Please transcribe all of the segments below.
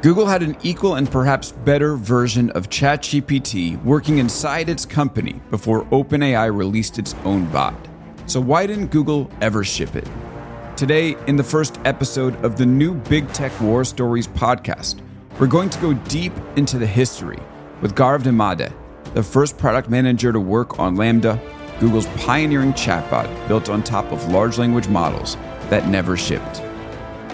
Google had an equal and perhaps better version of ChatGPT working inside its company before OpenAI released its own bot. So, why didn't Google ever ship it? Today, in the first episode of the new Big Tech War Stories podcast, we're going to go deep into the history with Gaurav Nemade, the first product manager to work on LaMDA, Google's pioneering chatbot built on top of large language models that never shipped.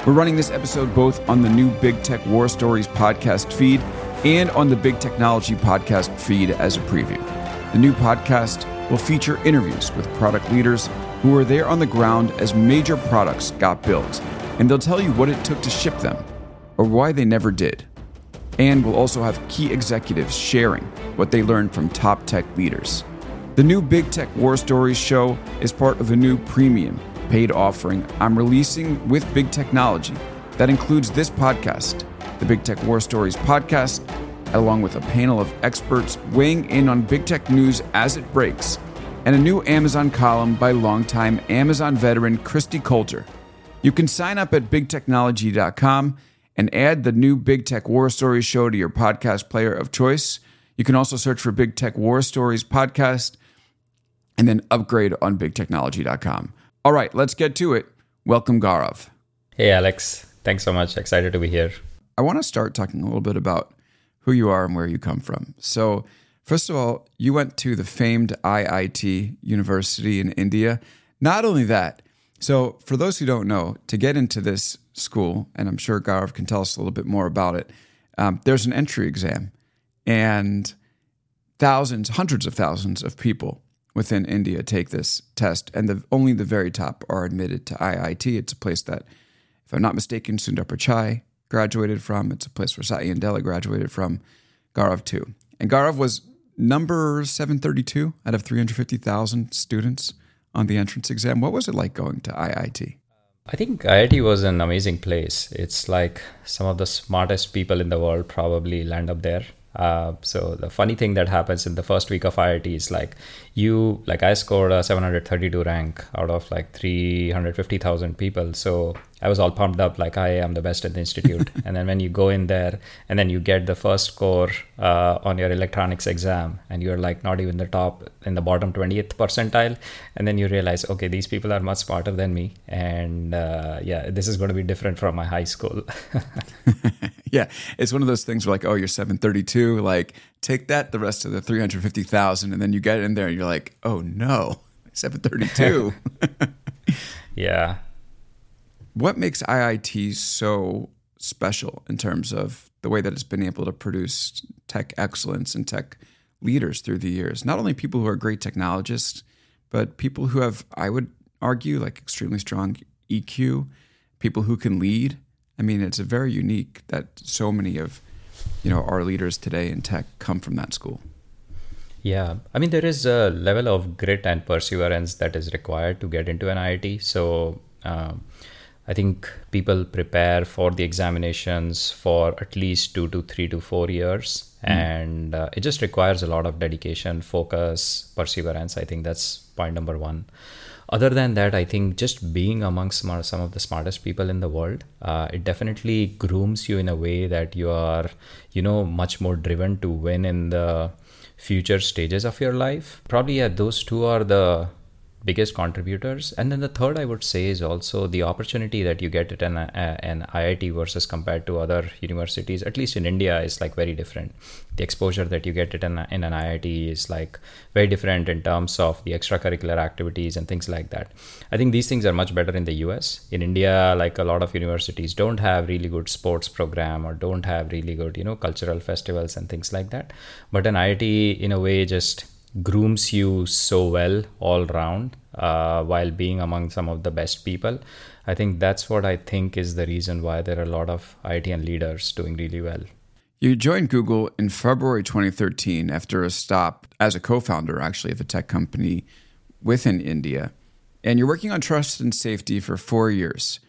We're running this episode both on the new Big Tech War Stories podcast feed and on the Big Technology podcast feed as a preview. The new podcast will feature interviews with product leaders who were there on the ground as major products got built, and they'll tell you what it took to ship them or why they never did. And we'll also have key executives sharing what they learned from top tech leaders. The new Big Tech War Stories show is part of a new premium paid offering I'm releasing with Big Technology that includes this podcast, the Big Tech War Stories podcast, along with a panel of experts weighing in on big tech news as it breaks, and a new Amazon column by longtime Amazon veteran Kristi Coulter. You can sign up at bigtechnology.com and add the new Big Tech War Stories show to your podcast player of choice. You can also search for Big Tech War Stories podcast and then upgrade on bigtechnology.com. All right, let's get to it. Welcome, Gaurav. Hey, Alex. Thanks so much. Excited to be here. I want to start talking a little bit about who you are and where you come from. So, first of all, you went to the famed IIT University in India. Not only that, so for those who don't know, to get into this school, and I'm sure Gaurav can tell us a little bit more about it, um, there's an entry exam, and thousands, hundreds of thousands of people within India take this test, and the, only the very top are admitted to IIT. It's a place that, if I'm not mistaken, Sundar Pichai graduated from. It's a place where Satya Nadella graduated from. Gaurav too, and Gaurav was number 732 out of 350,000 students on the entrance exam. What was it like going to IIT? I think IIT was an amazing place. It's like some of the smartest people in the world probably land up there. Uh, so the funny thing that happens in the first week of IIT is like you like I scored a 732 rank out of like 350,000 people. So I was all pumped up like I am the best at the institute. and then when you go in there and then you get the first score uh, on your electronics exam and you're like not even the top in the bottom 20th percentile and then you realize okay these people are much smarter than me and uh, yeah this is going to be different from my high school. yeah, it's one of those things where like oh you're 732 like take that the rest of the 350,000 and then you get in there and you're like, "Oh no, 732." yeah. What makes IIT so special in terms of the way that it's been able to produce tech excellence and tech leaders through the years? Not only people who are great technologists, but people who have, I would argue, like extremely strong EQ, people who can lead. I mean, it's very unique that so many of you know our leaders today in tech come from that school? Yeah i mean there is a level of grit and perseverance that is required to get into an iit so um, i think people prepare for the examinations for at least two to three to four years. Mm. and uh, it just requires a lot of dedication focus perseverance. I think that's point number one other than that i think just being amongst some of the smartest people in the world uh, it definitely grooms you in a way that you are you know much more driven to win in the future stages of your life. Probably yeah those two are the biggest contributors. And then the third, I would say, is also the opportunity that you get at an, uh, an IIT versus compared to other universities, at least in India, is like very different. The exposure that you get at an, in an IIT is like very different in terms of the extracurricular activities and things like that. I think these things are much better in the US. In India, like a lot of universities don't have really good sports program or don't have really good, you know, cultural festivals and things like that. But an IIT, in a way, just grooms you so well all round uh, while being among some of the best people. I think that's what I think is the reason why there are a lot of IITian leaders doing really well. You joined Google in February 2013 after a stop as a co founder, actually, of a tech company within India. And you're working on trust and safety for four years.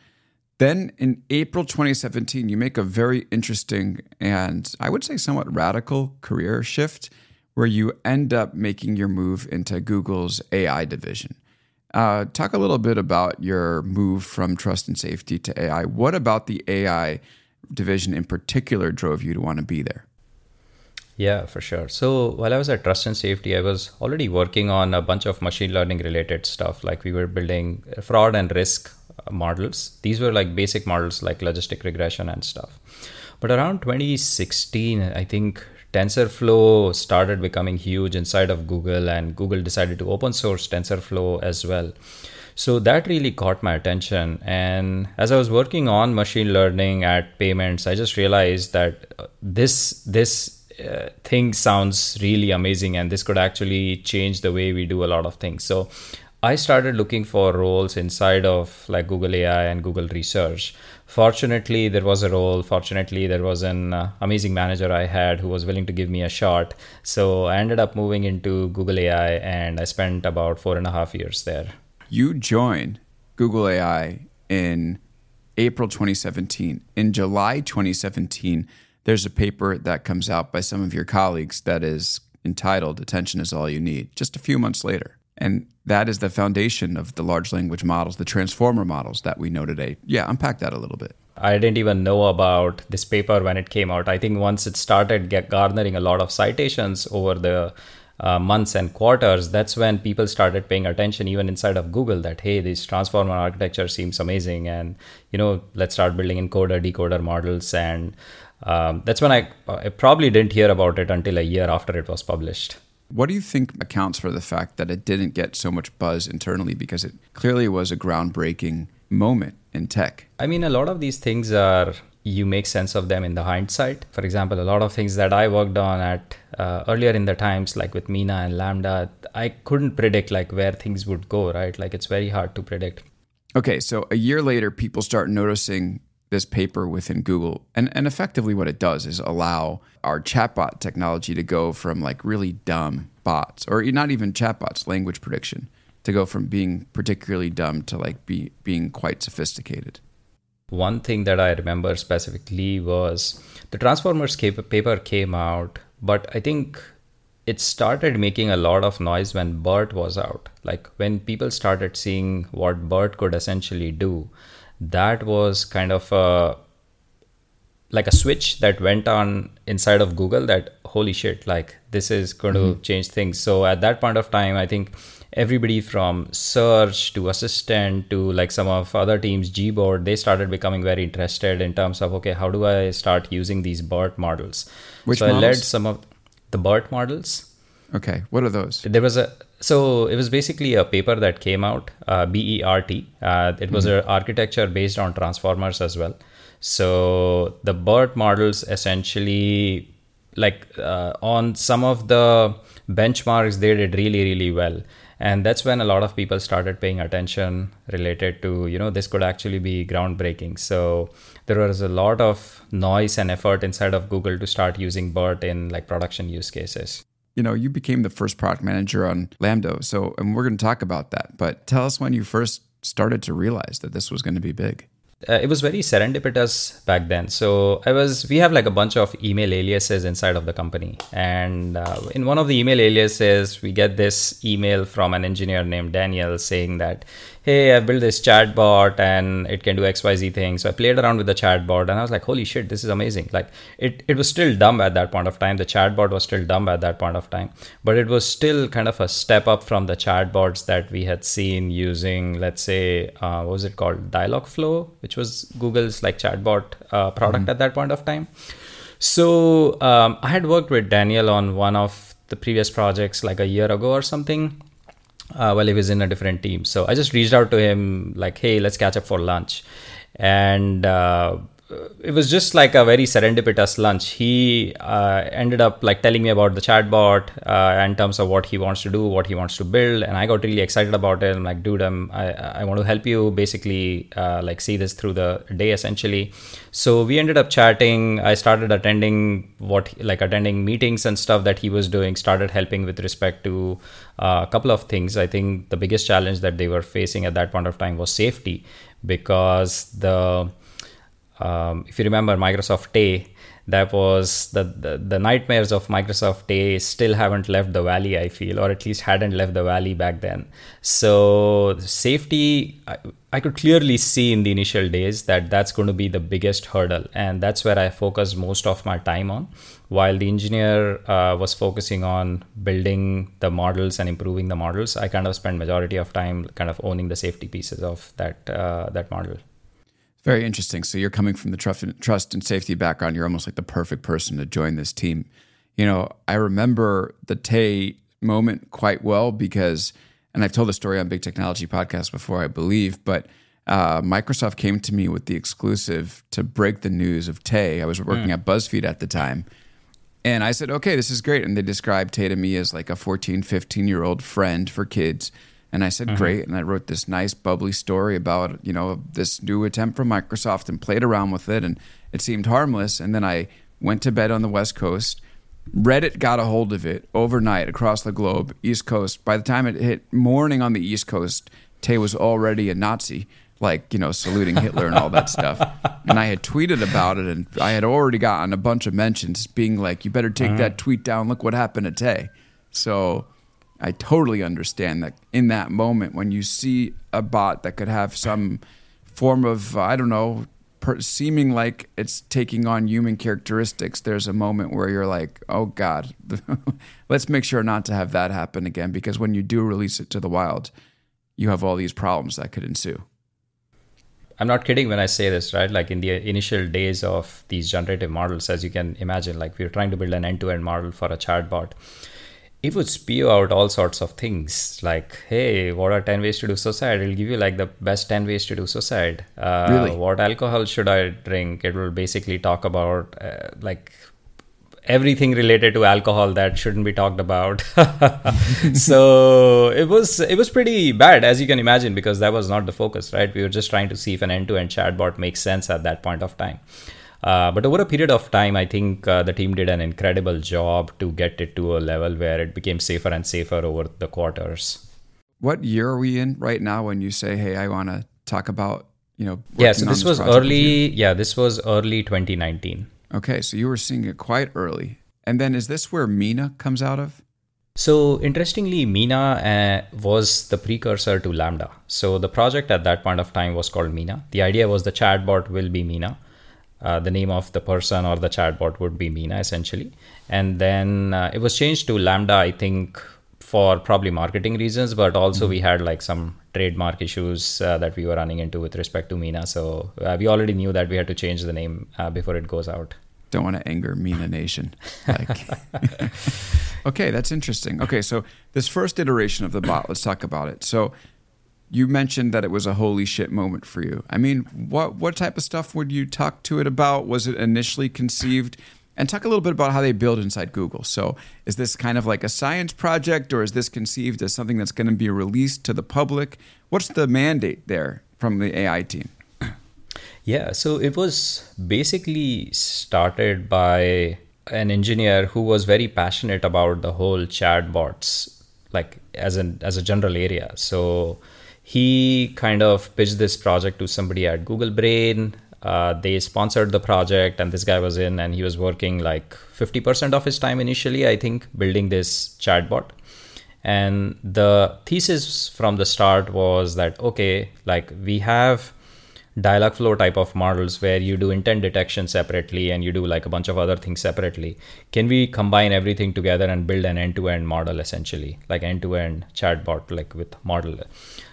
Then in April 2017, you make a very interesting and I would say somewhat radical career shift where you end up making your move into Google's AI division. Uh, talk a little bit about your move from trust and safety to AI. What about the AI division in particular drove you to want to be there? Yeah, for sure. So while I was at Trust and Safety, I was already working on a bunch of machine learning related stuff. Like we were building fraud and risk models. These were like basic models like logistic regression and stuff. But around 2016, I think TensorFlow started becoming huge inside of Google, and Google decided to open source TensorFlow as well. So that really caught my attention. And as I was working on machine learning at payments, I just realized that uh, this this uh, thing sounds really amazing, and this could actually change the way we do a lot of things. So I started looking for roles inside of like Google AI and Google Research. Fortunately, there was a role. Fortunately, there was an uh, amazing manager I had who was willing to give me a shot. So I ended up moving into Google AI, and I spent about four and a half years there. You joined Google AI in April 2017. In July 2017, there's a paper that comes out by some of your colleagues that is entitled Attention is All You Need, just a few months later. And that is the foundation of the large language models, the transformer models that we know today. Yeah, unpack that a little bit. I didn't even know about this paper when it came out. I think once it started garnering a lot of citations over the uh, months and quarters, that's when people started paying attention, even inside of Google, that hey, this transformer architecture seems amazing, and you know, let's start building encoder decoder models. And um, that's when I, I probably didn't hear about it until a year after it was published. What do you think accounts for the fact that it didn't get so much buzz internally? Because it clearly was a groundbreaking moment in tech. I mean, a lot of these things are you make sense of them in the hindsight. For example, a lot of things that I worked on at uh, earlier in the times, like with Meena and LaMDA, I couldn't predict like where things would go. Right, like it's very hard to predict. Okay, so a year later, people start noticing this paper within Google, and and effectively what it does is allow our chatbot technology to go from like really dumb bots, or not even chatbots, language prediction, to go from being particularly dumb to like be being quite sophisticated. One thing that I remember specifically was the Transformers paper came out, but I think it started making a lot of noise when BERT was out. Like when people started seeing what BERT could essentially do, that was kind of a like a switch that went on inside of Google that holy shit, like this is going mm-hmm. to change things. So at that point of time, I think everybody from search to assistant to like some of other teams gboard they started becoming very interested in terms of okay how do i start using these bert models Which so models? i led some of the bert models okay what are those? There was a so it was basically a paper that came out uh, bert uh, it was mm-hmm. an architecture based on transformers as well. So the bert models essentially like uh, on some of the benchmarks they did really really well. And that's when a lot of people started paying attention related to you know this could actually be groundbreaking. So there was a lot of noise and effort inside of google to start using bert in like production use cases you know you became the first product manager on LaMDA so and we're going to talk about that but tell us when you first started to realize that this was going to be big uh, it was very serendipitous back then. So I was, we have like a bunch of email aliases inside of the company, and uh, in one of the email aliases, we get this email from an engineer named Daniel saying that hey, I built this chatbot and it can do XYZ things. So I played around with the chatbot and I was like, holy shit, this is amazing. Like it, it was still dumb at that point of time. The chatbot was still dumb at that point of time, but it was still kind of a step up from the chatbots that we had seen using, let's say, uh, what was it called? Dialogflow, which was Google's like chatbot uh, product mm-hmm. at that point of time. So um, I had worked with Daniel on one of the previous projects like a year ago or something uh, while he was in a different team. So I just reached out to him like, "Hey, let's catch up for lunch," and uh, it was just like a very serendipitous lunch. He uh, ended up like telling me about the chatbot uh, in terms of what he wants to do, what he wants to build, and I got really excited about it. I'm like, dude, I'm I, I want to help you basically uh, like see this through the day essentially. So we ended up chatting. I started attending what like attending meetings and stuff that he was doing. Started helping with respect to uh, a couple of things. I think the biggest challenge that they were facing at that point of time was safety because the um, if you remember Microsoft Tay, that was the, the, the nightmares of Microsoft Tay still haven't left the valley, I feel, or at least hadn't left the valley back then. So safety, I, I could clearly see in the initial days that that's going to be the biggest hurdle, and that's where I focused most of my time on. While the engineer uh, was focusing on building the models and improving the models, I kind of spent majority of time kind of owning the safety pieces of that uh, that model. Very interesting. So you're coming from the trust and safety background. You're almost like the perfect person to join this team. You know, I remember the Tay moment quite well because, and I've told the story on Big Technology Podcast before, I believe, but uh, Microsoft came to me with the exclusive to break the news of Tay. I was working mm. at BuzzFeed at the time. And I said, okay, this is great. And they described Tay to me as like a 14, 15 year old friend for kids and I said, mm-hmm. great. And I wrote this nice, bubbly story about, you know, this new attempt from Microsoft and played around with it. And it seemed harmless. And then I went to bed on the West Coast. Reddit got a hold of it overnight across the globe, East Coast. By the time it hit morning on the East Coast, Tay was already a Nazi, like, you know, saluting Hitler and all that stuff. And I had tweeted about it, and I had already gotten a bunch of mentions being like, you better take uh-huh. that tweet down. Look what happened to Tay. So I totally understand that in that moment when you see a bot that could have some form of I don't know per, seeming like it's taking on human characteristics there's a moment where you're like oh god. Let's make sure not to have that happen again because when you do release it to the wild you have all these problems that could ensue. I'm not kidding when I say this, right? Like in the initial days of these generative models, as you can imagine, like we are trying to build an end to end model for a chatbot it would spew out all sorts of things like hey what are 10 ways to do suicide? It'll give you like the best 10 ways to do suicide. Uh, really? what alcohol should i drink? It will basically talk about uh, like everything related to alcohol that shouldn't be talked about. So it was it was pretty bad as you can imagine because that was not the focus right? We were just trying to see if an end-to-end chatbot makes sense at that point of time uh, but over a period of time, I think uh, the team did an incredible job to get it to a level where it became safer and safer over the quarters. What year are we in right now when you say, hey, I want to talk about, you know, yeah, so this, this was early, yeah, this was early 2019. Okay, so you were seeing it quite early. And then is this where Meena comes out of? So interestingly, Meena uh, was the precursor to LaMDA. So the project at that point of time was called Meena. The idea was the chatbot will be Meena. Uh, the name of the person or the chatbot would be Meena essentially. And then uh, it was changed to LaMDA, I think, for probably marketing reasons, but also mm-hmm. we had like some trademark issues uh, that we were running into with respect to Meena. So uh, we already knew that we had to change the name uh, before it goes out. Don't want to anger Mina Nation. Like, okay, that's interesting. Okay, so this first iteration of the bot, let's talk about it. So you mentioned that it was a holy shit moment for you. I mean, what what type of stuff would you talk to it about? Was it initially conceived? And talk a little bit about how they build inside Google. So, is this kind of like a science project, or is this conceived as something that's going to be released to the public? What's the mandate there from the AI team? Yeah, so it was basically started by an engineer who was very passionate about the whole chatbots, like as an as a general area. So he kind of pitched this project to somebody at Google Brain. Uh, they sponsored the project, and this guy was in, and he was working like 50% of his time initially, I think, building this chatbot. And the thesis from the start was that okay, like we have Dialogflow type of models where you do intent detection separately and you do like a bunch of other things separately can we combine everything together and build an end-to-end model essentially like end-to-end chatbot like with model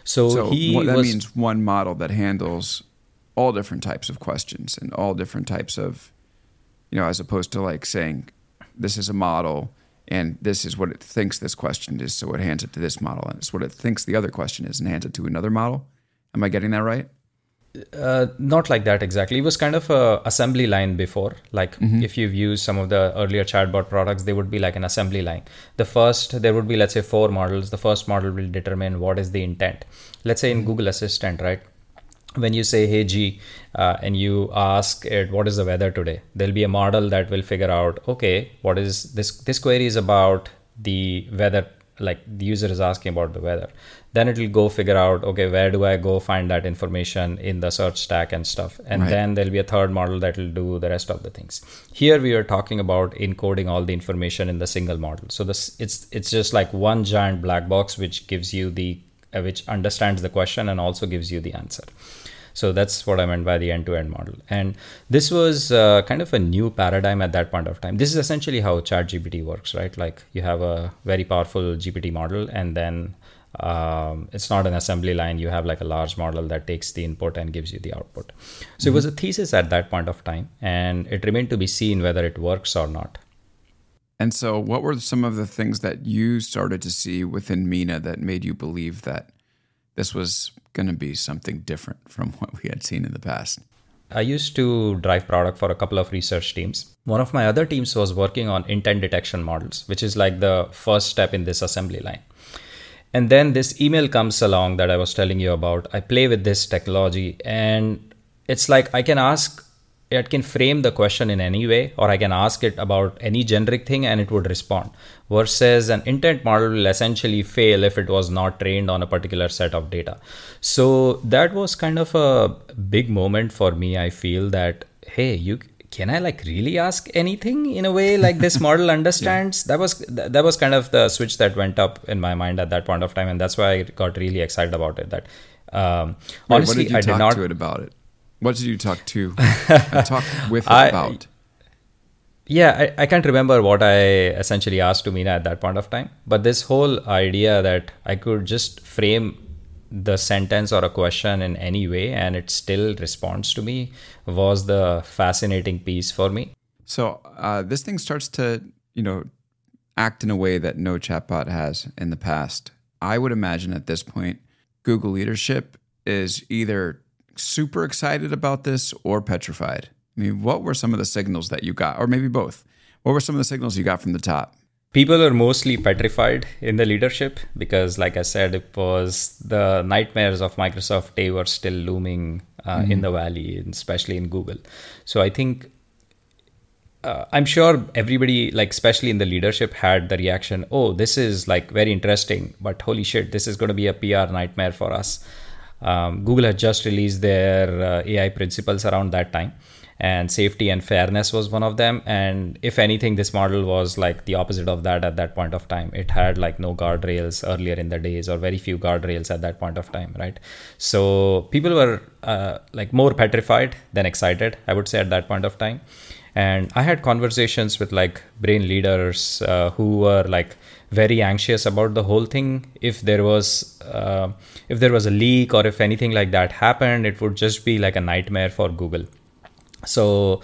so, so he that was, means one model that handles all different types of questions and all different types of you know as opposed to like saying this is a model and this is what it thinks this question is so it hands it to this model and it's what it thinks the other question is and hands it to another model. Am i getting that right uh, not like that exactly. It was kind of a assembly line before. Like mm-hmm. if you've used some of the earlier chatbot products, they would be like an assembly line. The first, there would be let's say four models. The first model will determine what is the intent. Let's say in mm-hmm. Google Assistant, right? When you say "Hey G," uh, and you ask it what is the weather today, there'll be a model that will figure out okay, what is this? This query is about the weather like the user is asking about the weather. Then it will go figure out okay where do i go find that information in the search stack and stuff. And right. then there'll be a third model that will do the rest of the things. Here we are talking about encoding all the information in the single model. So this it's it's just like one giant black box which gives you the uh, which understands the question and also gives you the answer so that's what I meant by the end to end model. And this was uh, kind of a new paradigm at that point of time. This is essentially how ChatGPT works, right? Like you have a very powerful GPT model, and then um, it's not an assembly line. You have like a large model that takes the input and gives you the output. So mm-hmm. it was a thesis at that point of time, and it remained to be seen whether it works or not. And so, what were some of the things that you started to see within Meena that made you believe that this was going to be something different from what we had seen in the past. I used to drive product for a couple of research teams. One of my other teams was working on intent detection models, which is like the first step in this assembly line. And then this email comes along that I was telling you about. I play with this technology, and it's like I can ask it can frame the question in any way or i can ask it about any generic thing and it would respond versus an intent model will essentially fail if it was not trained on a particular set of data. So that was kind of a big moment for me i feel that hey you can i like really ask anything in a way like this model understands? Yeah. that was that was kind of the switch that went up in my mind at that point of time and that's why i got really excited about it that um, honestly i did not to it about it what did you talk to? Talk with I, about? Yeah, I, I can't remember what I essentially asked to Meena at that point of time. But this whole idea that I could just frame the sentence or a question in any way and it still responds to me was the fascinating piece for me. So uh, this thing starts to, you know, act in a way that no chatbot has in the past. I would imagine at this point, Google leadership is either super excited about this or petrified? I mean, what were some of the signals that you got, or maybe both? What were some of the signals you got from the top? People are mostly petrified in the leadership because, like I said, it was the nightmares of Microsoft Tay were still looming uh, mm-hmm. in the valley, especially in Google. So I think uh, I'm sure everybody, like especially in the leadership, had the reaction, "Oh, this is like very interesting, but holy shit, this is going to be a PR nightmare for us." Um, Google had just released their uh, AI principles around that time, and safety and fairness was one of them. And if anything, this model was like the opposite of that at that point of time. It had like no guardrails earlier in the days, or very few guardrails at that point of time, right? So people were uh, like more petrified than excited, I would say, at that point of time. And I had conversations with like brain leaders uh, who were like very anxious about the whole thing. If there was uh, if there was a leak or if anything like that happened, it would just be like a nightmare for Google. So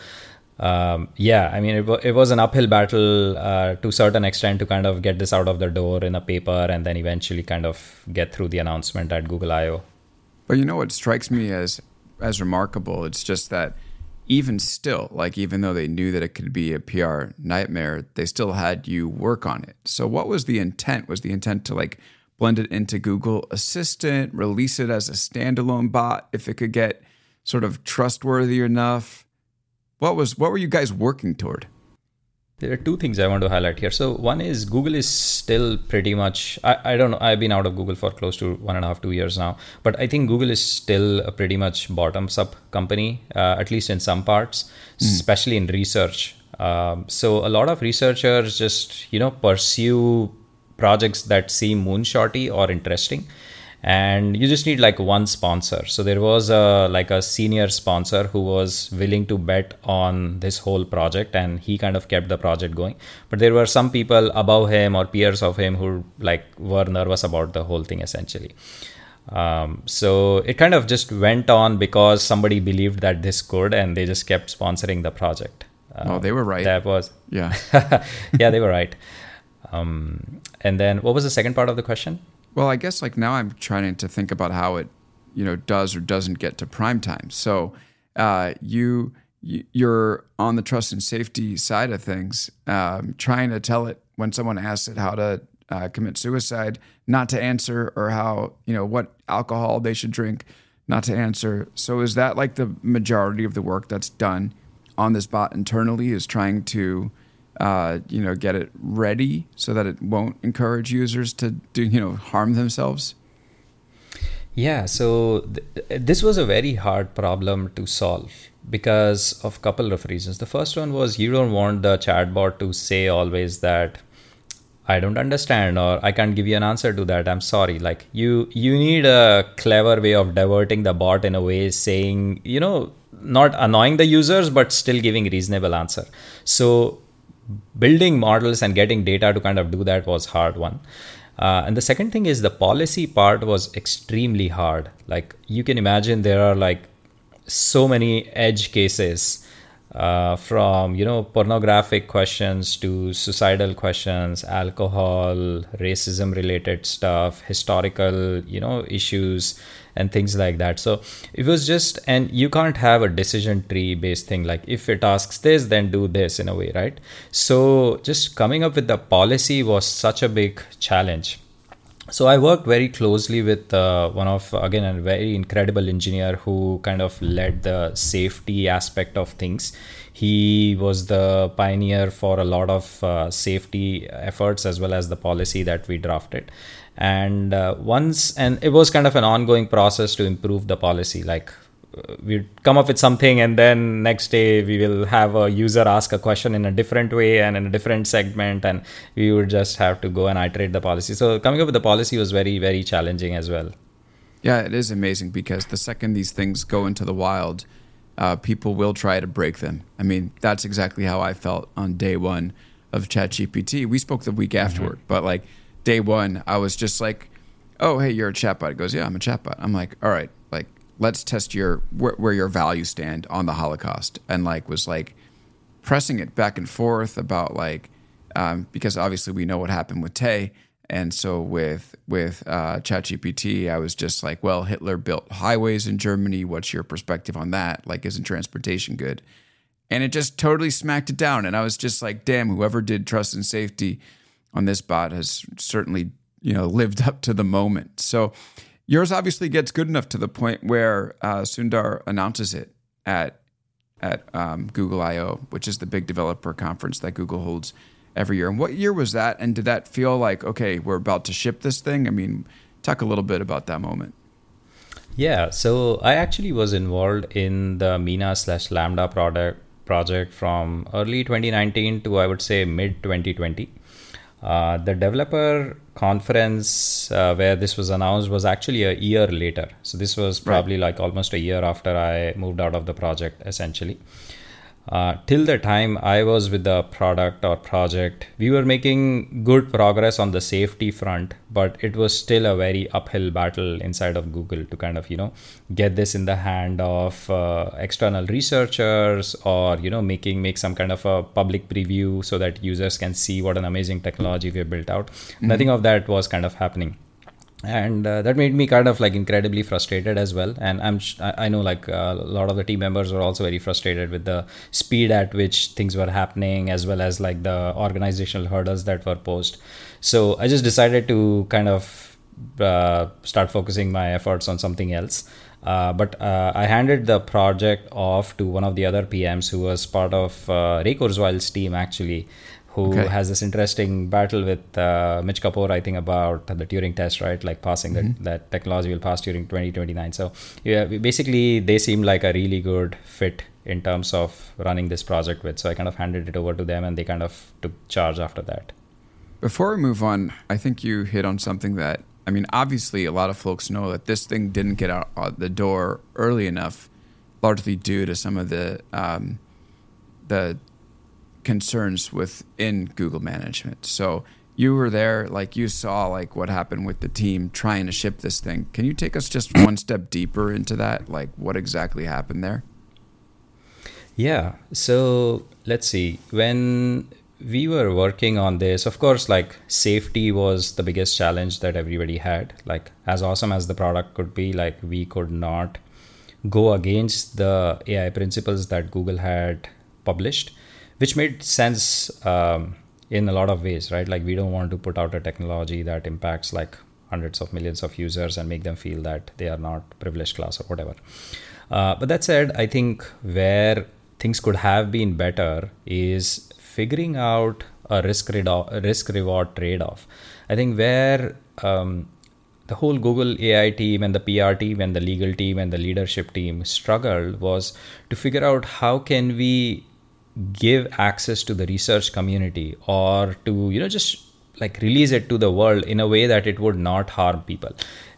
um, yeah, I mean it, w- it was an uphill battle uh, to a certain extent to kind of get this out of the door in a paper and then eventually kind of get through the announcement at Google I/O. But you know what strikes me as as remarkable? It's just that even still, like even though they knew that it could be a PR nightmare, they still had you work on it. So what was the intent? Was the intent to like blend it into Google Assistant, release it as a standalone bot if it could get sort of trustworthy enough? What was what were you guys working toward? There are two things I want to highlight here. So one is Google is still pretty much I, I don't know, I've been out of Google for close to one and a half, two years now. But I think Google is still a pretty much bottoms up company, uh, at least in some parts, mm. especially in research. Um, so a lot of researchers just, you know, pursue projects that seem moonshotty or interesting. And you just need like one sponsor. So there was a like a senior sponsor who was willing to bet on this whole project and he kind of kept the project going. But there were some people above him or peers of him who like were nervous about the whole thing essentially. Um, so it kind of just went on because somebody believed that this could and they just kept sponsoring the project. Um, oh they were right. That was yeah. Yeah they were right um, and then what was the second part of the question well, I guess like now I'm trying to think about how it, you know, does or doesn't get to prime time. So uh, you you're on the trust and safety side of things, um, trying to tell it when someone asks it how to uh, commit suicide, not to answer, or how you know what alcohol they should drink, not to answer. So is that like the majority of the work that's done on this bot internally? Is trying to uh, you know, get it ready so that it won't encourage users to do, you know, harm themselves? Yeah, so th- this was a very hard problem to solve because of a couple of reasons. The first one was you don't want the chatbot to say always that I don't understand or I can't give you an answer to that. I'm sorry. Like you you need a clever way of diverting the bot in a way saying, you know, not annoying the users but still giving reasonable answer. So building models and getting data to kind of do that was hard one. Uh, and the second thing is the policy part was extremely hard. Like you can imagine there are like so many edge cases uh, from you know pornographic questions to suicidal questions alcohol racism related stuff historical you know issues and things like that. So it was just and you can't have a decision tree based thing. Like if it asks this then do this in a way right? So just coming up with the policy was such a big challenge. So i worked very closely with uh, one of again a very incredible engineer who kind of led the safety aspect of things. He was the pioneer for a lot of uh, safety efforts as well as the policy that we drafted and uh, once and it was kind of an ongoing process to improve the policy like we'd come up with something and then next day we will have a user ask a question in a different way and in a different segment and we would just have to go and iterate the policy. So coming up with the policy was very very challenging as well. Yeah it is amazing because the second these things go into the wild uh, people will try to break them. I mean that's exactly how i felt on day one of chatgpt. We spoke the week mm-hmm. afterward but like day one i was just like oh hey you're a chatbot it goes yeah i'm a chatbot i'm like all right like let's test your where, where your values stand on the Holocaust, and like was like pressing it back and forth about like um, because obviously we know what happened with Tay, and so with with uh, ChatGPT, I was just like, well, Hitler built highways in Germany. What's your perspective on that? Like, isn't transportation good? And it just totally smacked it down, and I was just like, damn, whoever did trust and safety on this bot has certainly you know lived up to the moment. So Yours obviously gets good enough to the point where uh, Sundar announces it at at um, Google I/O, which is the big developer conference that Google holds every year. And what year was that? And did that feel like okay, we're about to ship this thing? I mean, talk a little bit about that moment. Yeah, so I actually was involved in the Meena slash LaMDA product project from early 2019 to I would say mid 2020. Uh, the developer conference uh, where this was announced was actually a year later. So this was probably right. like almost a year after I moved out of the project, essentially. Uh, till the time I was with the product or project, we were making good progress on the safety front, but it was still a very uphill battle inside of Google to kind of, you know, get this in the hand of uh, external researchers or, you know, making, make some kind of a public preview so that users can see what an amazing technology we have built out. Mm-hmm. Nothing of that was kind of happening and uh, that made me kind of like incredibly frustrated as well. And i'm i know like a lot of the team members were also very frustrated with the speed at which things were happening as well as like the organizational hurdles that were posed. So i just decided to kind of uh, start focusing my efforts on something else. Uh, but uh, I handed the project off to one of the other PMs who was part of uh, Ray Kurzweil's team actually, who okay. has this interesting battle with uh, Mitch Kapor, I think, about the Turing test, right? Like passing mm-hmm. that, that technology will pass during 2029. So, yeah, basically, they seem like a really good fit in terms of running this project with. So, I kind of handed it over to them and they kind of took charge after that. Before we move on, I think you hit on something that, I mean, obviously, a lot of folks know that this thing didn't get out the door early enough, largely due to some of the um, the concerns within Google management. So you were there, like you saw like what happened with the team trying to ship this thing. Can you take us just one step deeper into that? Like what exactly happened there? Yeah. So let's see. When we were working on this, of course, like safety was the biggest challenge that everybody had. Like as awesome as the product could be, like we could not go against the AI principles that Google had published which made sense um, in a lot of ways, right? Like we don't want to put out a technology that impacts like hundreds of millions of users and make them feel that they are not privileged class or whatever. Uh, but that said, I think where things could have been better is figuring out a risk risk reward trade off. I think where um, the whole Google AI team and the PR team and the legal team and the leadership team struggled was to figure out how can we give access to the research community or to you know just like release it to the world in a way that it would not harm people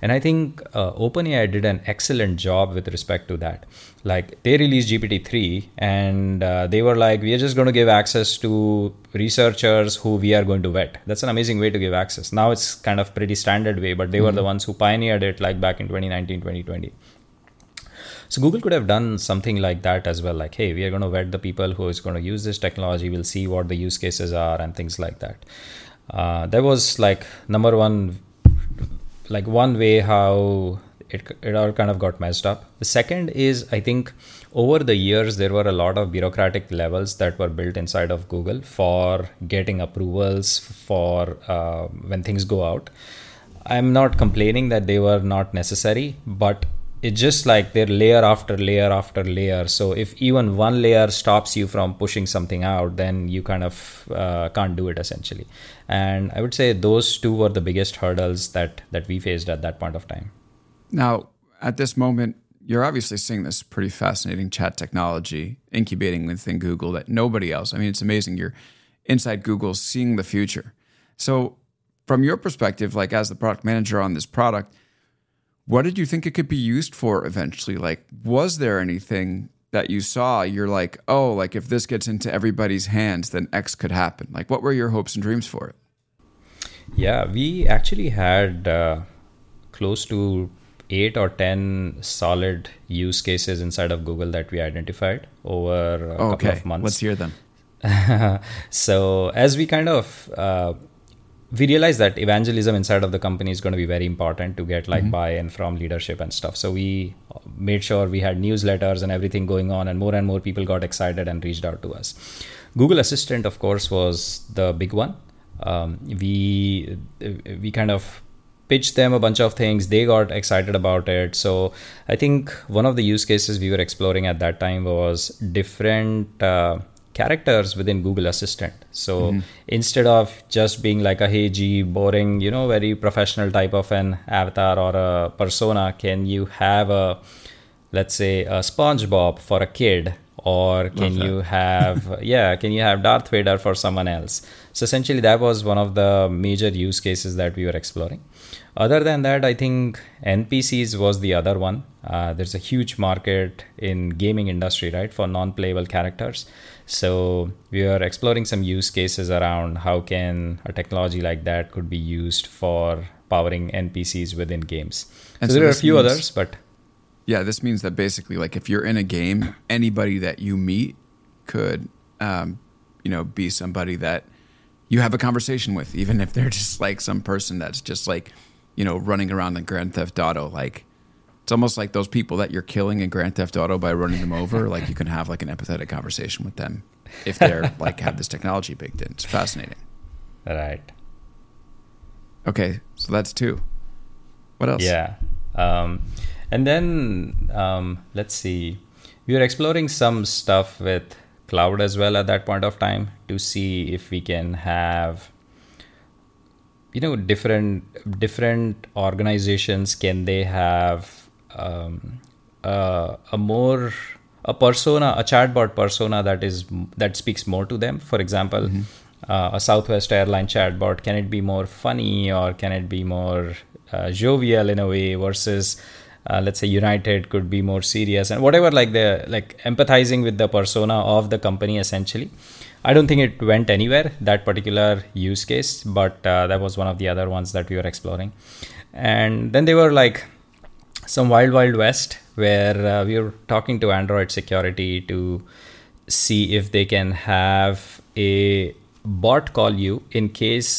and i think uh, openai did an excellent job with respect to that like they released gpt-3 and uh, they were like we are just going to give access to researchers who we are going to vet that's an amazing way to give access now it's kind of pretty standard way but they mm-hmm. were the mm-hmm. ones who pioneered it like back in 2019 2020 so Google could have done something like that as well, like, hey, we are going to vet the people who is going to use this technology. We'll see what the use cases are and things like that. Uh, that was like number one like one way how it, it all kind of got messed up the second is i think over the years there were a lot of bureaucratic levels that were built inside of google for getting approvals for uh, when things go out i'm not complaining that they were not necessary but it's just like they're layer after layer after layer. So if even one layer stops you from pushing something out then you kind of uh, can't do it essentially. And i would say those two were the biggest hurdles that that we faced at that point of time. Now at this moment you're obviously seeing this pretty fascinating chat technology incubating within google that nobody else i mean it's amazing you're inside google seeing the future. So from your perspective like as the product manager on this product what did you think it could be used for eventually? Like, was there anything that you saw you're like, oh, like if this gets into everybody's hands, then X could happen? Like, what were your hopes and dreams for it? Yeah, we actually had uh, close to eight or 10 solid use cases inside of Google that we identified over a oh, couple of months. Let's hear them. so, as we kind of uh, we realized that evangelism inside of the company is going to be very important to get like mm-hmm. buy-in from leadership and stuff. So we made sure we had newsletters and everything going on and more and more people got excited and reached out to us. Google assistant of course was the big one. Um, we we kind of pitched them a bunch of things. They got excited about it. So i think one of the use cases we were exploring at that time was different uh, characters within Google Assistant. So mm-hmm. instead of just being like a hey G boring, you know, very professional type of an avatar or a persona, can you have a let's say a SpongeBob for a kid? Or can you have yeah can you have darth vader for someone else? So essentially that was one of the major use cases that we were exploring. Other than that i think npcs was the other one. Uh, there's a huge market in gaming industry right for non-playable characters so we are exploring some use cases around how can a technology like that could be used for powering NPCs within games. And so, so there are a few means, others, but yeah, this means that basically, like if you're in a game, anybody that you meet could, um, you know, be somebody that you have a conversation with, even if they're just like some person that's just like, you know, running around in Grand Theft Auto, like it's almost like those people that you're killing in Grand Theft Auto by running them over. like you can have like an empathetic conversation with them if they're like have this technology baked in. It's fascinating. Right. Okay, so that's two. What else? Yeah. Um, and then um, let's see. We were exploring some stuff with cloud as well at that point of time to see if we can have you know different different organizations can they have um, uh, a more a persona, a chatbot persona that is that speaks more to them. For example, mm-hmm. uh, a Southwest airline chatbot can it be more funny or can it be more uh, jovial in a way versus uh, let's say United could be more serious and whatever like the like empathizing with the persona of the company essentially. I don't think it went anywhere that particular use case, but uh, that was one of the other ones that we were exploring. And then they were like some wild wild west where uh, we were talking to android security to see if they can have a bot call you in case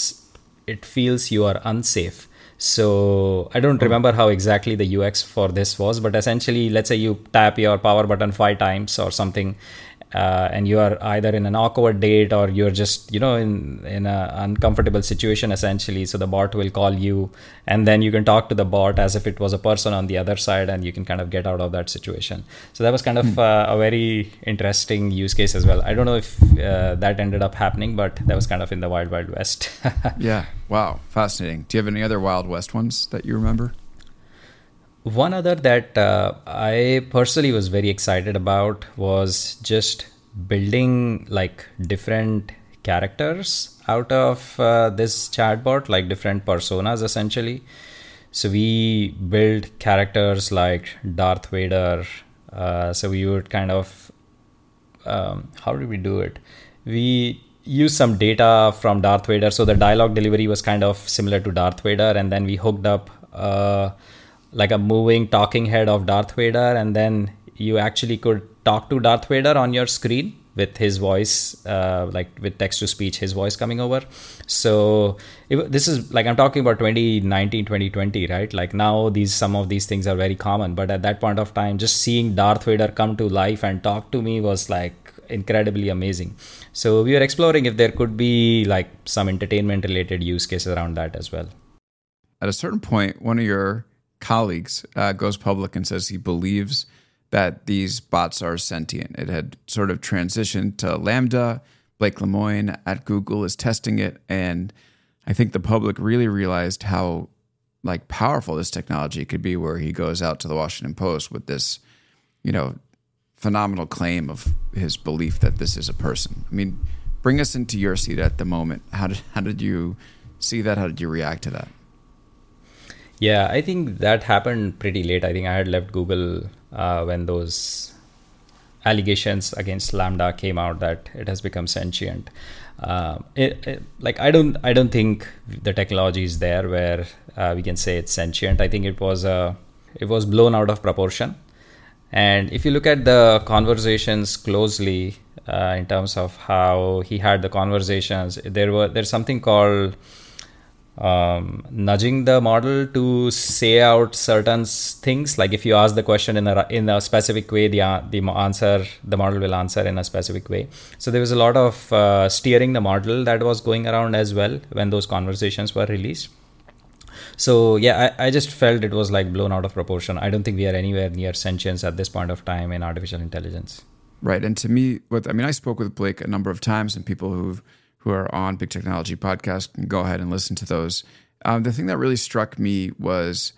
it feels you are unsafe so i don't oh. remember how exactly the ux for this was but essentially let's say you tap your power button five times or something uh, and you are either in an awkward date or you're just you know in in an uncomfortable situation essentially so the bot will call you and then you can talk to the bot as if it was a person on the other side and you can kind of get out of that situation. So that was kind of hmm. uh, a very interesting use case as well. I don't know if uh, that ended up happening but that was kind of in the wild wild west. Yeah. Wow. Fascinating. Do you have any other wild west ones that you remember one other that uh, I personally was very excited about was just building like different characters out of uh, this chatbot, like different personas essentially. So we build characters like Darth Vader. Uh, so we would kind of, um, how did we do it? We use some data from Darth Vader. So the dialogue delivery was kind of similar to Darth Vader, and then we hooked up uh, like a moving talking head of Darth Vader, and then you actually could talk to Darth Vader on your screen with his voice, uh, like with text to speech, his voice coming over. So this is like I'm talking about 2019, 2020, right? Like now these some of these things are very common, but at that point of time, just seeing Darth Vader come to life and talk to me was like incredibly amazing. So we were exploring if there could be like some entertainment related use cases around that as well. At a certain point, one of your colleagues uh, goes public and says he believes that these bots are sentient. It had sort of transitioned to LaMDA. Blake Lemoine at Google is testing it, and I think the public really realized how like powerful this technology could be. Where he goes out to the Washington Post with this, you know, phenomenal claim of his belief that this is a person. I mean, bring us into your seat at the moment. How did how did you see that? How did you react to that? Yeah, I think that happened pretty late. I think I had left Google uh, when those allegations against LaMDA came out that it has become sentient. Uh, it, it, like I don't, I don't think the technology is there where uh, we can say it's sentient. I think it was uh, it was blown out of proportion. And if you look at the conversations closely, uh, in terms of how he had the conversations, there were there's something called um, nudging the model to say out certain things. Like if you ask the question in a in a specific way, the the answer the model will answer in a specific way. So there was a lot of uh, steering the model that was going around as well when those conversations were released. So yeah, I, I just felt it was like blown out of proportion. I don't think we are anywhere near sentience at this point of time in artificial intelligence. Right, and to me, what I mean, I spoke with Blake a number of times, and people who've who are on Big Technology Podcast can go ahead and listen to those. Um, the thing that really struck me was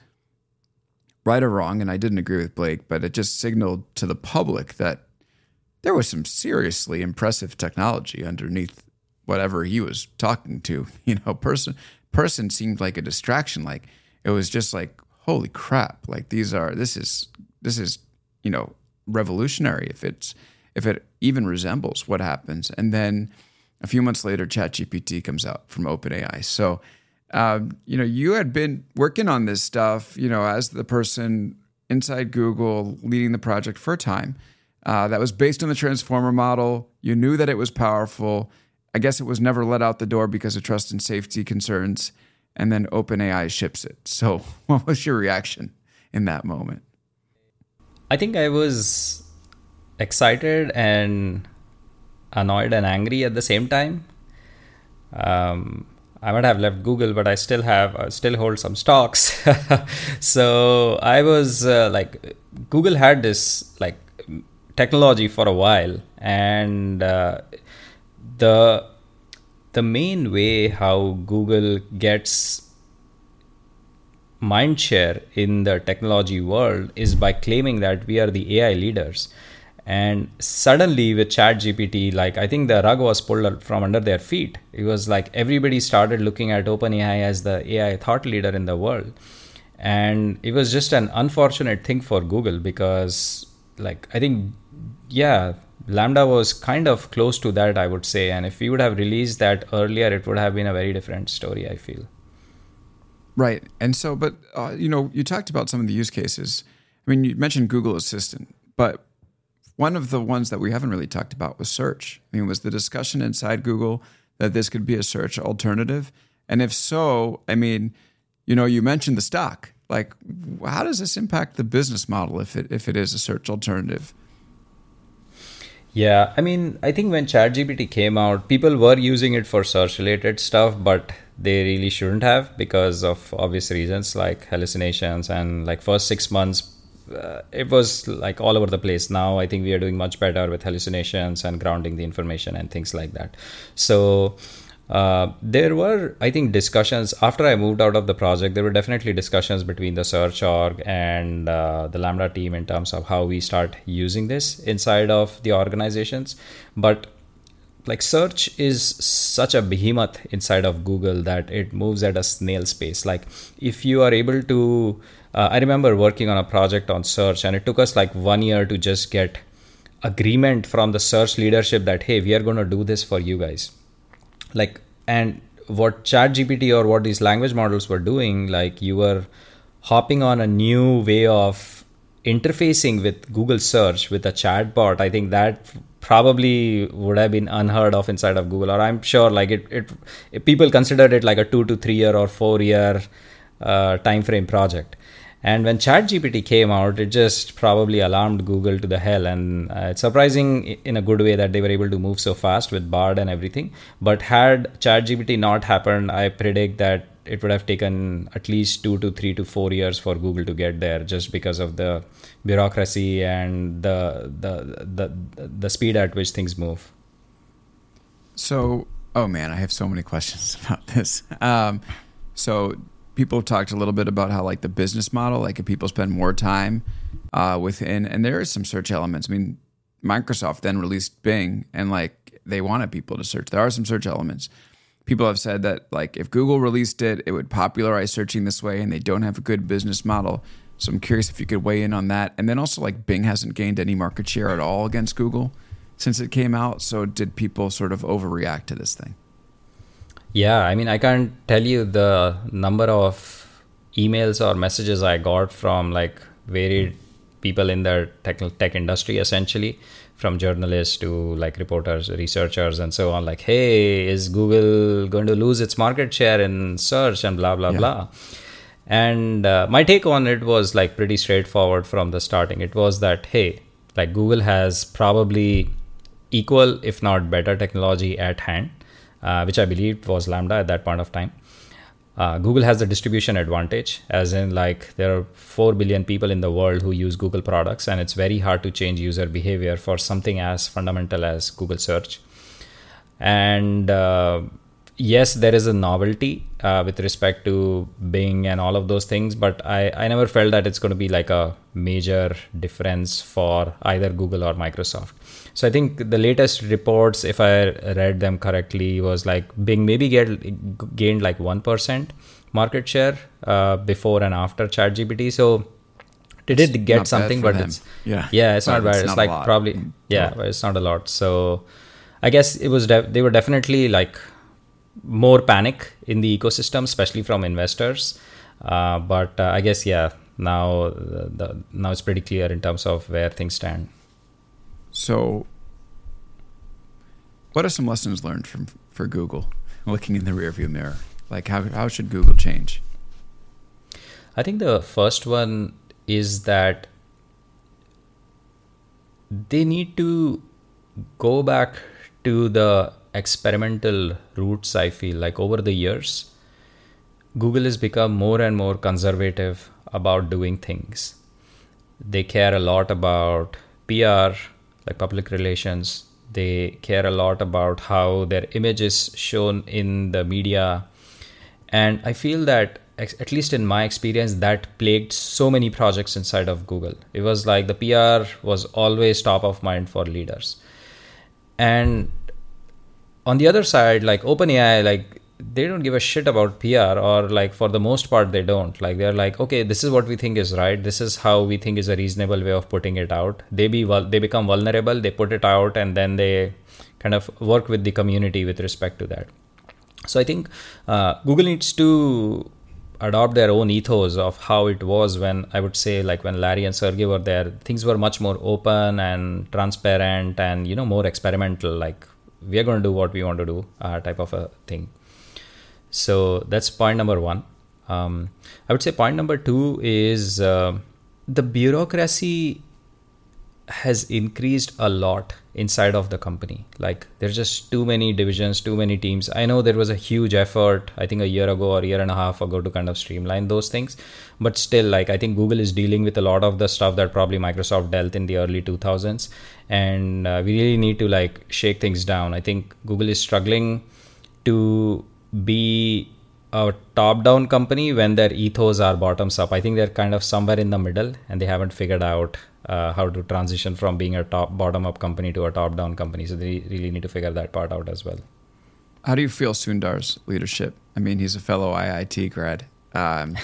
right or wrong, and I didn't agree with Blake, but it just signaled to the public that there was some seriously impressive technology underneath whatever he was talking to. You know, person person seemed like a distraction. Like it was just like, holy crap! Like these are this is this is you know revolutionary if it's if it even resembles what happens, and then a few months later, ChatGPT comes out from OpenAI. So, um, you know, you had been working on this stuff, you know, as the person inside Google leading the project for a time. Uh, that was based on the transformer model. You knew that it was powerful. I guess it was never let out the door because of trust and safety concerns. And then OpenAI ships it. So, what was your reaction in that moment? I think I was excited and annoyed and angry at the same time. Um, I might have left Google, but I still have uh, still hold some stocks. so I was uh, like, Google had this like technology for a while, and uh, the the main way how Google gets mindshare in the technology world is by claiming that we are the AI leaders and suddenly with chat gpt like i think the rug was pulled from under their feet. It was like everybody started looking at openai as the ai thought leader in the world. And it was just an unfortunate thing for google because like i think yeah LaMDA was kind of close to that i would say. And if we would have released that earlier it would have been a very different story i feel. Right. And so but uh, you know you talked about some of the use cases. I mean you mentioned google assistant but one of the ones that we haven't really talked about was search. I mean, was the discussion inside Google that this could be a search alternative? And if so, I mean, you know, you mentioned the stock. Like, how does this impact the business model if it if it is a search alternative? Yeah, I mean, I think when ChatGPT came out, people were using it for search related stuff, but they really shouldn't have because of obvious reasons like hallucinations and like first six months uh, it was like all over the place. Now i think we are doing much better with hallucinations and grounding the information and things like that. So uh, there were i think discussions. After i moved out of the project there were definitely discussions between the search org and uh, the LaMDA team in terms of how we start using this inside of the organizations. But like search is such a behemoth inside of google that it moves at a snail's pace like if you are able to uh, i remember working on a project on search and it took us like one year to just get agreement from the search leadership that hey we are going to do this for you guys like and what chat gpt or what these language models were doing like you were hopping on a new way of interfacing with google search with a chatbot i think that probably would have been unheard of inside of Google, or I'm sure like it, it, it people considered it like a two to three year or four year uh, time frame project. And when ChatGPT came out, it just probably alarmed Google to the hell. And uh, it's surprising in a good way that they were able to move so fast with Bard and everything. But had ChatGPT not happened, I predict that it would have taken at least two to three to four years for Google to get there, just because of the bureaucracy and the the the the speed at which things move. So, oh man, I have so many questions about this. Um, so, people have talked a little bit about how like the business model, like if people spend more time uh, within, and there is some search elements. I mean, Microsoft then released Bing, and like they wanted people to search. There are some search elements people have said that like if Google released it, it would popularize searching this way, and they don't have a good business model. So I'm curious if you could weigh in on that. And then also like Bing hasn't gained any market share at all against Google since it came out. So did people sort of overreact to this thing? Yeah, I mean I can't tell you the number of emails or messages I got from like varied people in the tech, tech industry essentially from journalists to like reporters, researchers, and so on. Like, hey, is Google going to lose its market share in search and blah blah yeah. blah. And uh, my take on it was like pretty straightforward from the starting. It was that hey, like Google has probably equal, if not better, technology at hand, uh, which I believe was LaMDA at that point of time uh, Google has the distribution advantage, as in, like, there are 4 billion people in the world who use Google products, and it's very hard to change user behavior for something as fundamental as Google search. And uh, yes, there is a novelty uh, with respect to Bing and all of those things, but I, I never felt that it's going to be like a major difference for either Google or Microsoft. So I think the latest reports, if I read them correctly, was like Bing maybe get gained like one percent market share uh, before and after ChatGPT. So did it get something? But them. it's yeah, yeah, it's but not bad. It's, it's not like probably mm, yeah, but it's not a lot. So I guess it was de- they were definitely like more panic in the ecosystem, especially from investors. Uh, but uh, I guess yeah, now the, the, now it's pretty clear in terms of where things stand. So, what are some lessons learned from for Google looking in the rearview mirror? Like how how should Google change? I think the first one is that they need to go back to the experimental roots i feel like over the years google has become more and more conservative about doing things they care a lot about pr like public relations they care a lot about how their image is shown in the media. And i feel that at least in my experience that plagued so many projects inside of google. It was like the pr was always top of mind for leaders. And on the other side like openai like they don't give a shit about PR or like for the most part they don't. Like they're like okay this is what we think is right. This is how we think is a reasonable way of putting it out. They be they become vulnerable they put it out and then they kind of work with the community with respect to that. So I think uh, Google needs to adopt their own ethos of how it was when I would say like when Larry and Sergey were there. Things were much more open and transparent and you know more experimental. Like we are going to do what we want to do uh, type of a thing so that's point number one. Um, I would say point number two is uh, the bureaucracy has increased a lot inside of the company. Like there's just too many divisions, too many teams. I know there was a huge effort, I think a year ago or a year and a half ago to kind of streamline those things. But still, like I think Google is dealing with a lot of the stuff that probably Microsoft dealt in the early 2000s. And uh, we really need to like shake things down. I think Google is struggling to be a top down company when their ethos are bottoms up. I think they're kind of somewhere in the middle and they haven't figured out uh, how to transition from being a top bottom up company to a top down company. So they really need to figure that part out as well. How do you feel Sundar's leadership? I mean, he's a fellow IIT grad. Um,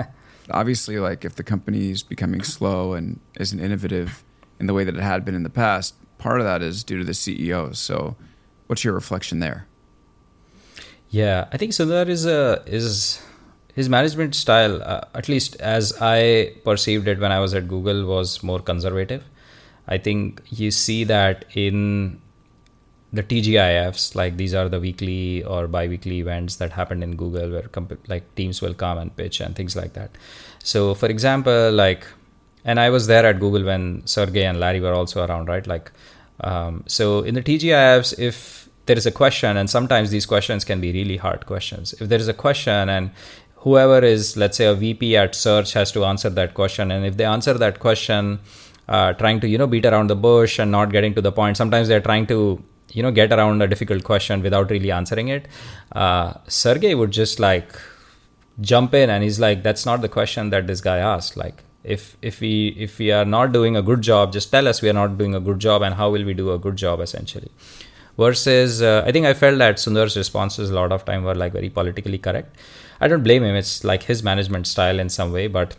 obviously, like if the company is becoming slow and isn't innovative in the way that it had been in the past, part of that is due to the CEO. So, what's your reflection there? Yeah, I think Sundar is a is his management style, uh, at least as I perceived it when I was at Google, was more conservative. I think you see that in the TGIFs, like these are the weekly or bi-weekly events that happen in Google, where comp- like teams will come and pitch and things like that. So, for example, like, and I was there at Google when Sergey and Larry were also around, right? Like, um, so in the TGIFs, if there is a question, and sometimes these questions can be really hard questions. If there is a question and whoever is let's say a vp at search has to answer that question and if they answer that question uh, trying to you know beat around the bush and not getting to the point sometimes they're trying to you know get around a difficult question without really answering it. Uh, sergey would just like jump in and he's like that's not the question that this guy asked. Like if if we if we are not doing a good job just tell us we are not doing a good job and how will we do a good job essentially versus uh, i think i felt that sundar's responses a lot of time were like very politically correct I don't blame him. It's like his management style in some way, but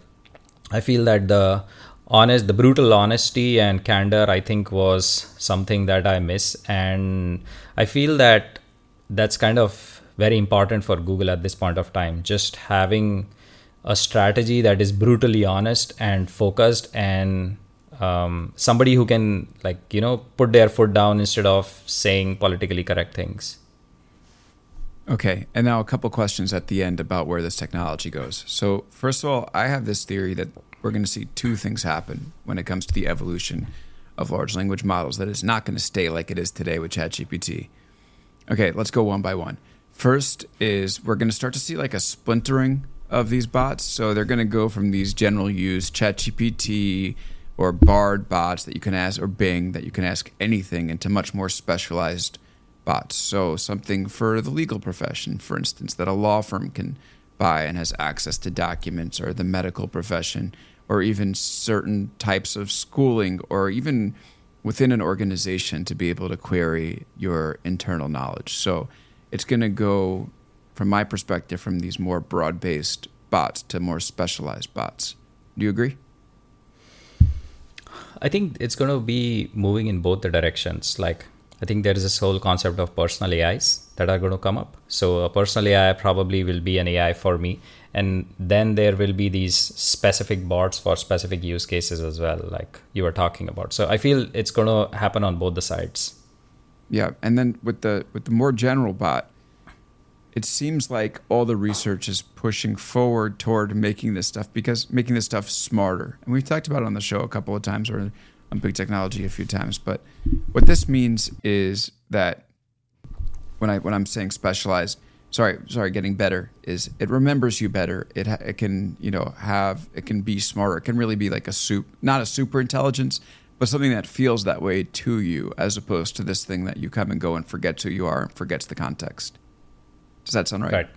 I feel that the honest, the brutal honesty and candor, I think, was something that I miss, and I feel that that's kind of very important for Google at this point of time. Just having a strategy that is brutally honest and focused and um, somebody who can like you know put their foot down instead of saying politically correct things Okay, and now a couple questions at the end about where this technology goes. So, first of all, I have this theory that we're going to see two things happen when it comes to the evolution of large language models that is not going to stay like it is today with ChatGPT. Okay, let's go one by one. First is we're going to start to see like a splintering of these bots. So they're going to go from these general use ChatGPT or Bard bots that you can ask or Bing that you can ask anything into much more specialized bots. So, something for the legal profession, for instance, that a law firm can buy and has access to documents, or the medical profession, or even certain types of schooling, or even within an organization to be able to query your internal knowledge. So, it's going to go, from my perspective, from these more broad based bots to more specialized bots. Do you agree? I think it's going to be moving in both the directions. Like, I think there is this whole concept of personal AIs that are going to come up. So a personal AI probably will be an AI for me, and then there will be these specific bots for specific use cases as well, like you were talking about. So I feel it's going to happen on both the sides. Yeah, and then with the with the more general bot, it seems like all the research is pushing forward toward making this stuff because making this stuff smarter. And we've talked about it on the show a couple of times or on big technology a few times, but what this means is that when I when I'm saying specialized, sorry, sorry, getting better is it remembers you better. It it can you know have it can be smarter. It can really be like a soup, not a super intelligence, but something that feels that way to you, as opposed to this thing that you come and go and forgets who you are and forgets the context. Does that sound right? Right.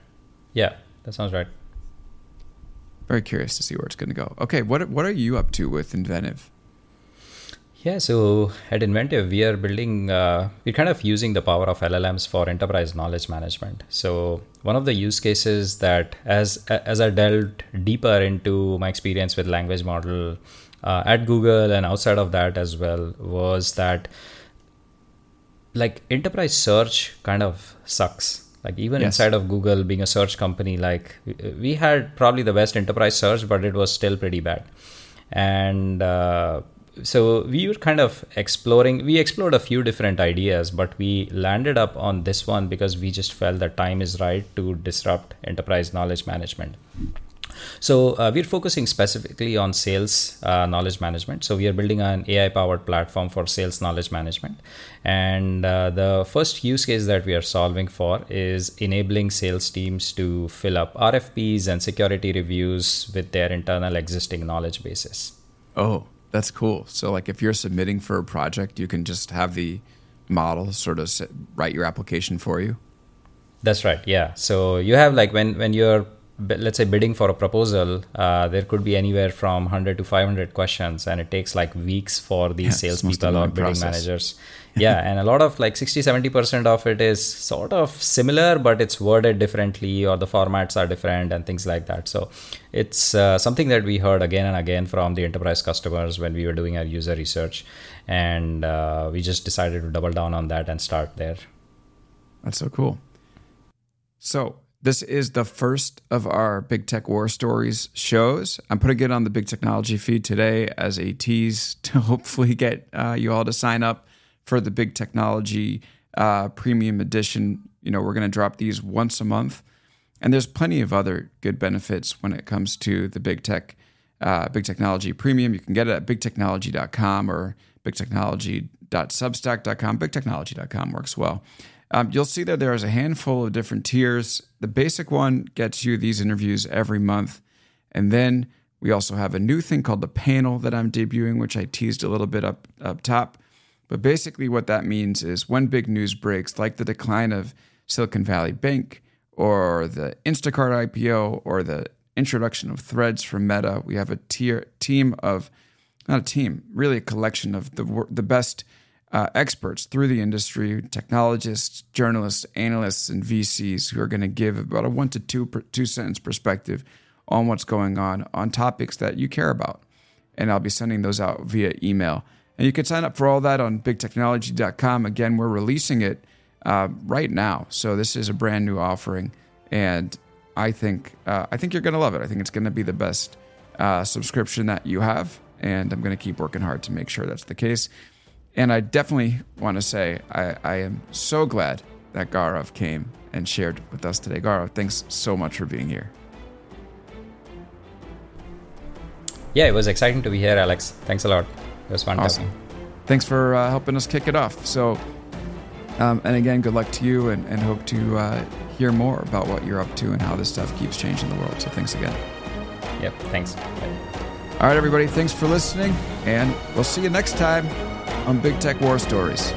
Yeah, that sounds right. Very curious to see where it's going to go. Okay, what what are you up to with Inventive? Yeah, so at Inventive, we are building, uh, we're kind of using the power of LLMs for enterprise knowledge management. So one of the use cases that, as as I delved deeper into my experience with language model uh, at Google and outside of that as well, was that like enterprise search kind of sucks. Like even yes. inside of Google, being a search company, like we had probably the best enterprise search, but it was still pretty bad. And uh, so we were kind of exploring we explored a few different ideas but we landed up on this one because we just felt that time is right to disrupt enterprise knowledge management So uh, we're focusing specifically on sales uh, knowledge management. So we are building an AI-powered platform for sales knowledge management, and uh, the first use case that we are solving for is enabling sales teams to fill up RFPs and security reviews with their internal existing knowledge bases. Oh, that's cool. So like if you're submitting for a project, you can just have the model sort of write your application for you. That's right. Yeah. So you have like when when you're let's say bidding for a proposal, uh, there could be anywhere from 100 to 500 questions, and it takes like weeks for these yeah, salespeople or bidding process. managers. yeah, and a lot of like 60 70% of it is sort of similar, but it's worded differently, or the formats are different, and things like that. So it's uh, something that we heard again and again from the enterprise customers when we were doing our user research, and uh, we just decided to double down on that and start there. That's so cool. So this is the first of our Big Tech War Stories shows. I'm putting it on the Big Technology feed today as a tease to hopefully get uh, you all to sign up for the Big Technology uh, Premium Edition. You know, we're going to drop these once a month, and there's plenty of other good benefits when it comes to the Big Tech, uh, Big Technology Premium. You can get it at bigtechnology.com or bigtechnology.substack.com. Bigtechnology.com works well. Um, you'll see that there is a handful of different tiers. The basic one gets you these interviews every month. And then we also have a new thing called the panel that I'm debuting, which I teased a little bit up, up top. But basically, what that means is when big news breaks, like the decline of Silicon Valley Bank or the Instacart IPO or the introduction of threads from Meta, we have a tier, team of, not a team, really a collection of the, the best uh, experts through the industry, technologists, journalists, analysts, and VCs who are going to give about a one to two per, two sentence perspective on what's going on on topics that you care about. And I'll be sending those out via email. And you can sign up for all that on bigtechnology.com. Again, we're releasing it uh, right now, so this is a brand new offering, and I think uh, I think you're going to love it. I think it's going to be the best uh, subscription that you have, and I'm going to keep working hard to make sure that's the case. And I definitely want to say I, I am so glad that Gaurav came and shared with us today. Gaurav, thanks so much for being here. Yeah, it was exciting to be here, Alex. Thanks a lot. It was fun. Awesome. Talking. Thanks for uh, helping us kick it off. So, um, and again, good luck to you and, and hope to uh, hear more about what you're up to and how this stuff keeps changing the world. So, thanks again. Yep, thanks. All right, everybody, thanks for listening, and we'll see you next time on Big Tech War Stories.